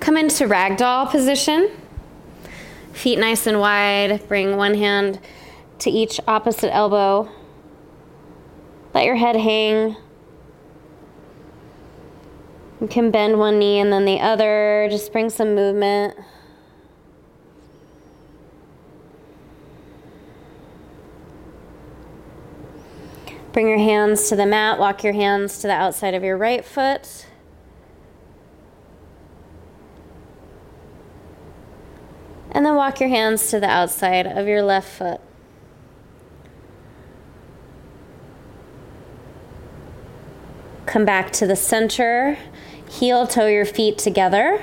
Come into ragdoll position. Feet nice and wide. Bring one hand to each opposite elbow. Let your head hang. You can bend one knee and then the other. Just bring some movement. Bring your hands to the mat. Walk your hands to the outside of your right foot. And then walk your hands to the outside of your left foot. Come back to the center. Heel toe your feet together.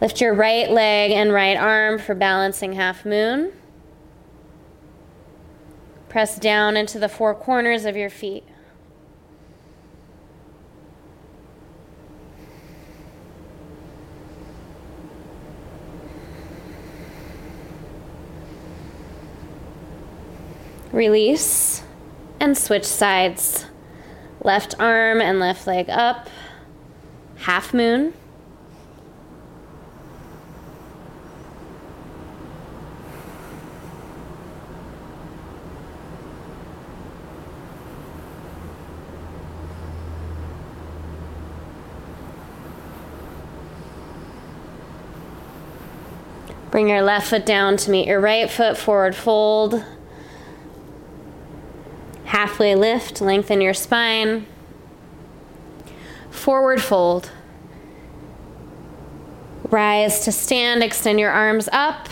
Lift your right leg and right arm for balancing half moon. Press down into the four corners of your feet. Release and switch sides. Left arm and left leg up. Half moon. Bring your left foot down to meet your right foot, forward fold. Halfway lift, lengthen your spine. Forward fold. Rise to stand, extend your arms up.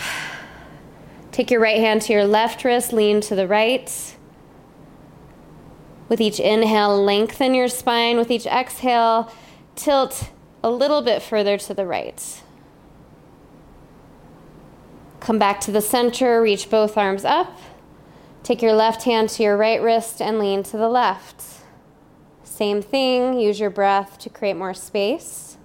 Take your right hand to your left wrist, lean to the right. With each inhale, lengthen your spine. With each exhale, tilt a little bit further to the right. Come back to the center, reach both arms up. Take your left hand to your right wrist and lean to the left. Same thing, use your breath to create more space.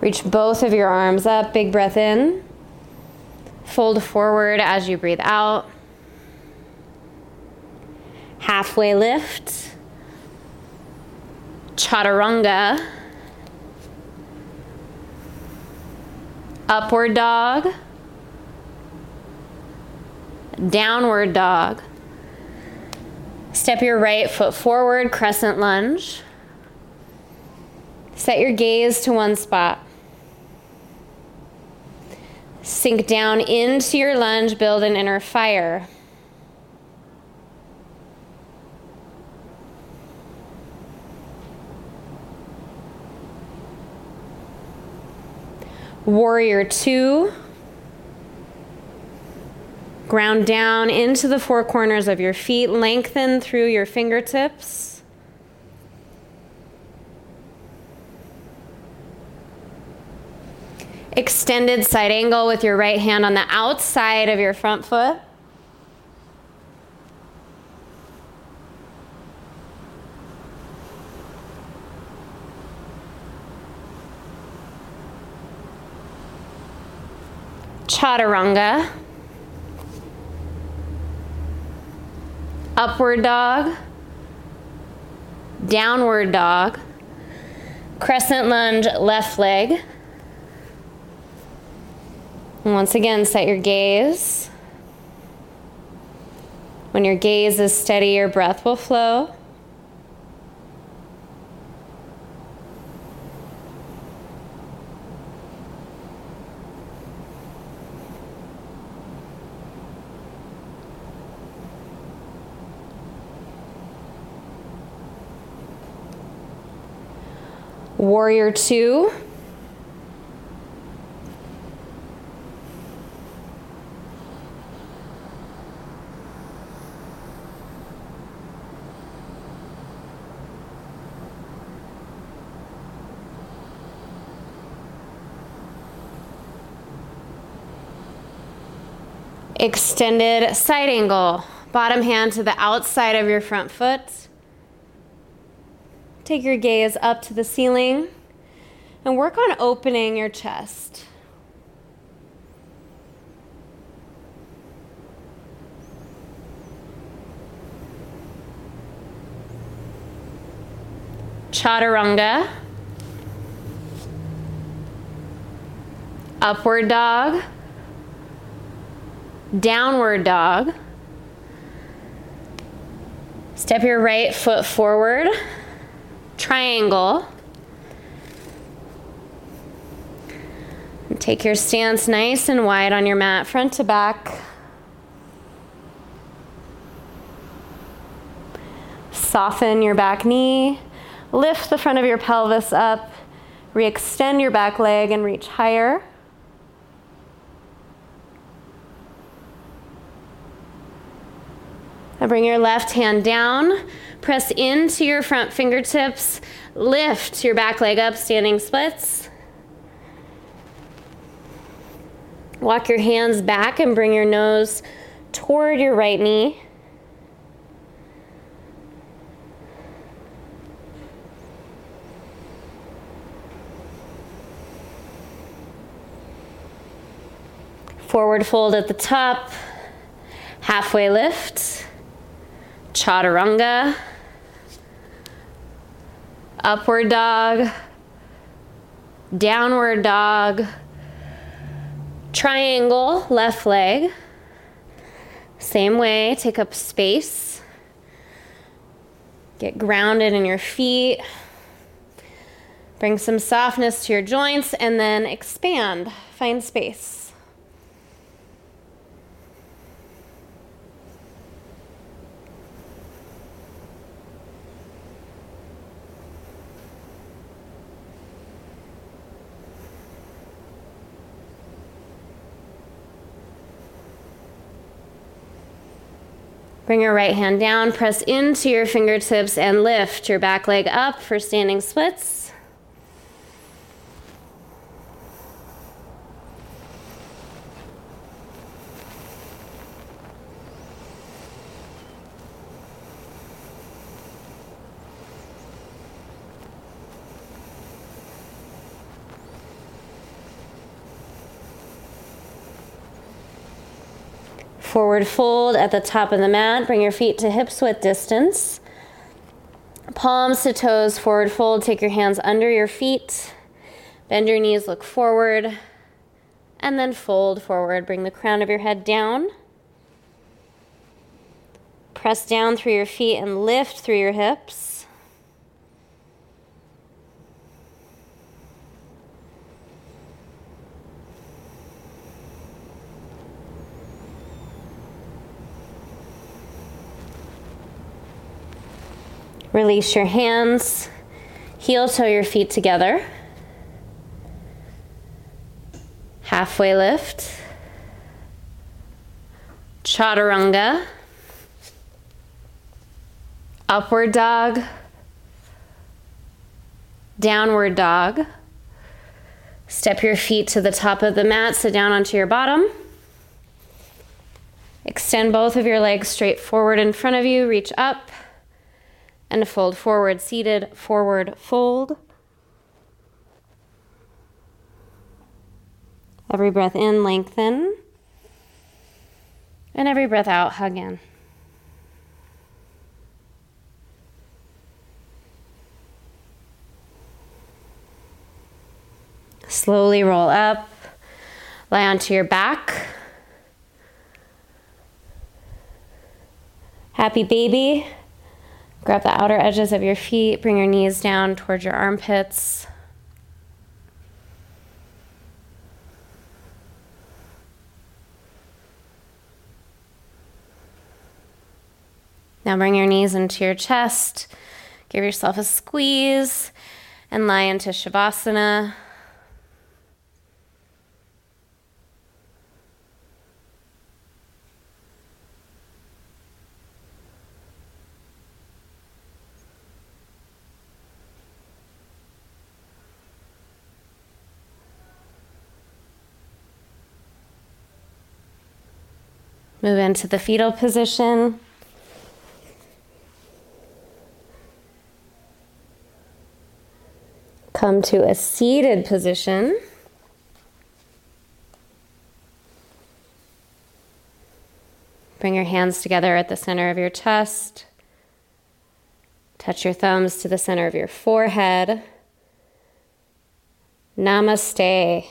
Reach both of your arms up, big breath in. Fold forward as you breathe out. Halfway lift. Chaturanga. Upward dog. Downward dog. Step your right foot forward, crescent lunge. Set your gaze to one spot. Sink down into your lunge, build an inner fire. Warrior two. Ground down into the four corners of your feet, lengthen through your fingertips. extended side angle with your right hand on the outside of your front foot. Chaturanga. Upward dog. Downward dog. Crescent lunge, left leg. Once again, set your gaze. When your gaze is steady, your breath will flow. Warrior two. extended side angle. Bottom hand to the outside of your front foot. Take your gaze up to the ceiling. And work on opening your chest. Chaturanga. Upward dog. Downward dog. Step your right foot forward. Triangle. Take your stance nice and wide on your mat, front to back. Soften your back knee. Lift the front of your pelvis up. Re-extend your back leg and reach higher. Now bring your left hand down. Press into your front fingertips. Lift your back leg up, standing splits. Walk your hands back and bring your nose toward your right knee. Forward fold at the top, halfway lift, chaturanga, upward dog, downward dog, triangle, left leg. Same way, take up space. Get grounded in your feet. Bring some softness to your joints and then expand. Find space. Bring your right hand down, press into your fingertips, and lift your back leg up for standing splits. Forward fold at the top of the mat. Bring your feet to hips width distance. Palms to toes, forward fold. Take your hands under your feet. Bend your knees, look forward. And then fold forward. Bring the crown of your head down. Press down through your feet and lift through your hips. Release your hands, heel toe your feet together. Halfway lift. Chaturanga. Upward dog. Downward dog. Step your feet to the top of the mat, sit down onto your bottom. Extend both of your legs straight forward in front of you, reach up and fold forward, seated, forward, fold. Every breath in, lengthen. And every breath out, hug in. Slowly roll up, lie onto your back. Happy baby. Grab the outer edges of your feet, bring your knees down towards your armpits. Now bring your knees into your chest, give yourself a squeeze, and lie into Shavasana. Move into the fetal position. Come to a seated position. Bring your hands together at the center of your chest. Touch your thumbs to the center of your forehead. Namaste.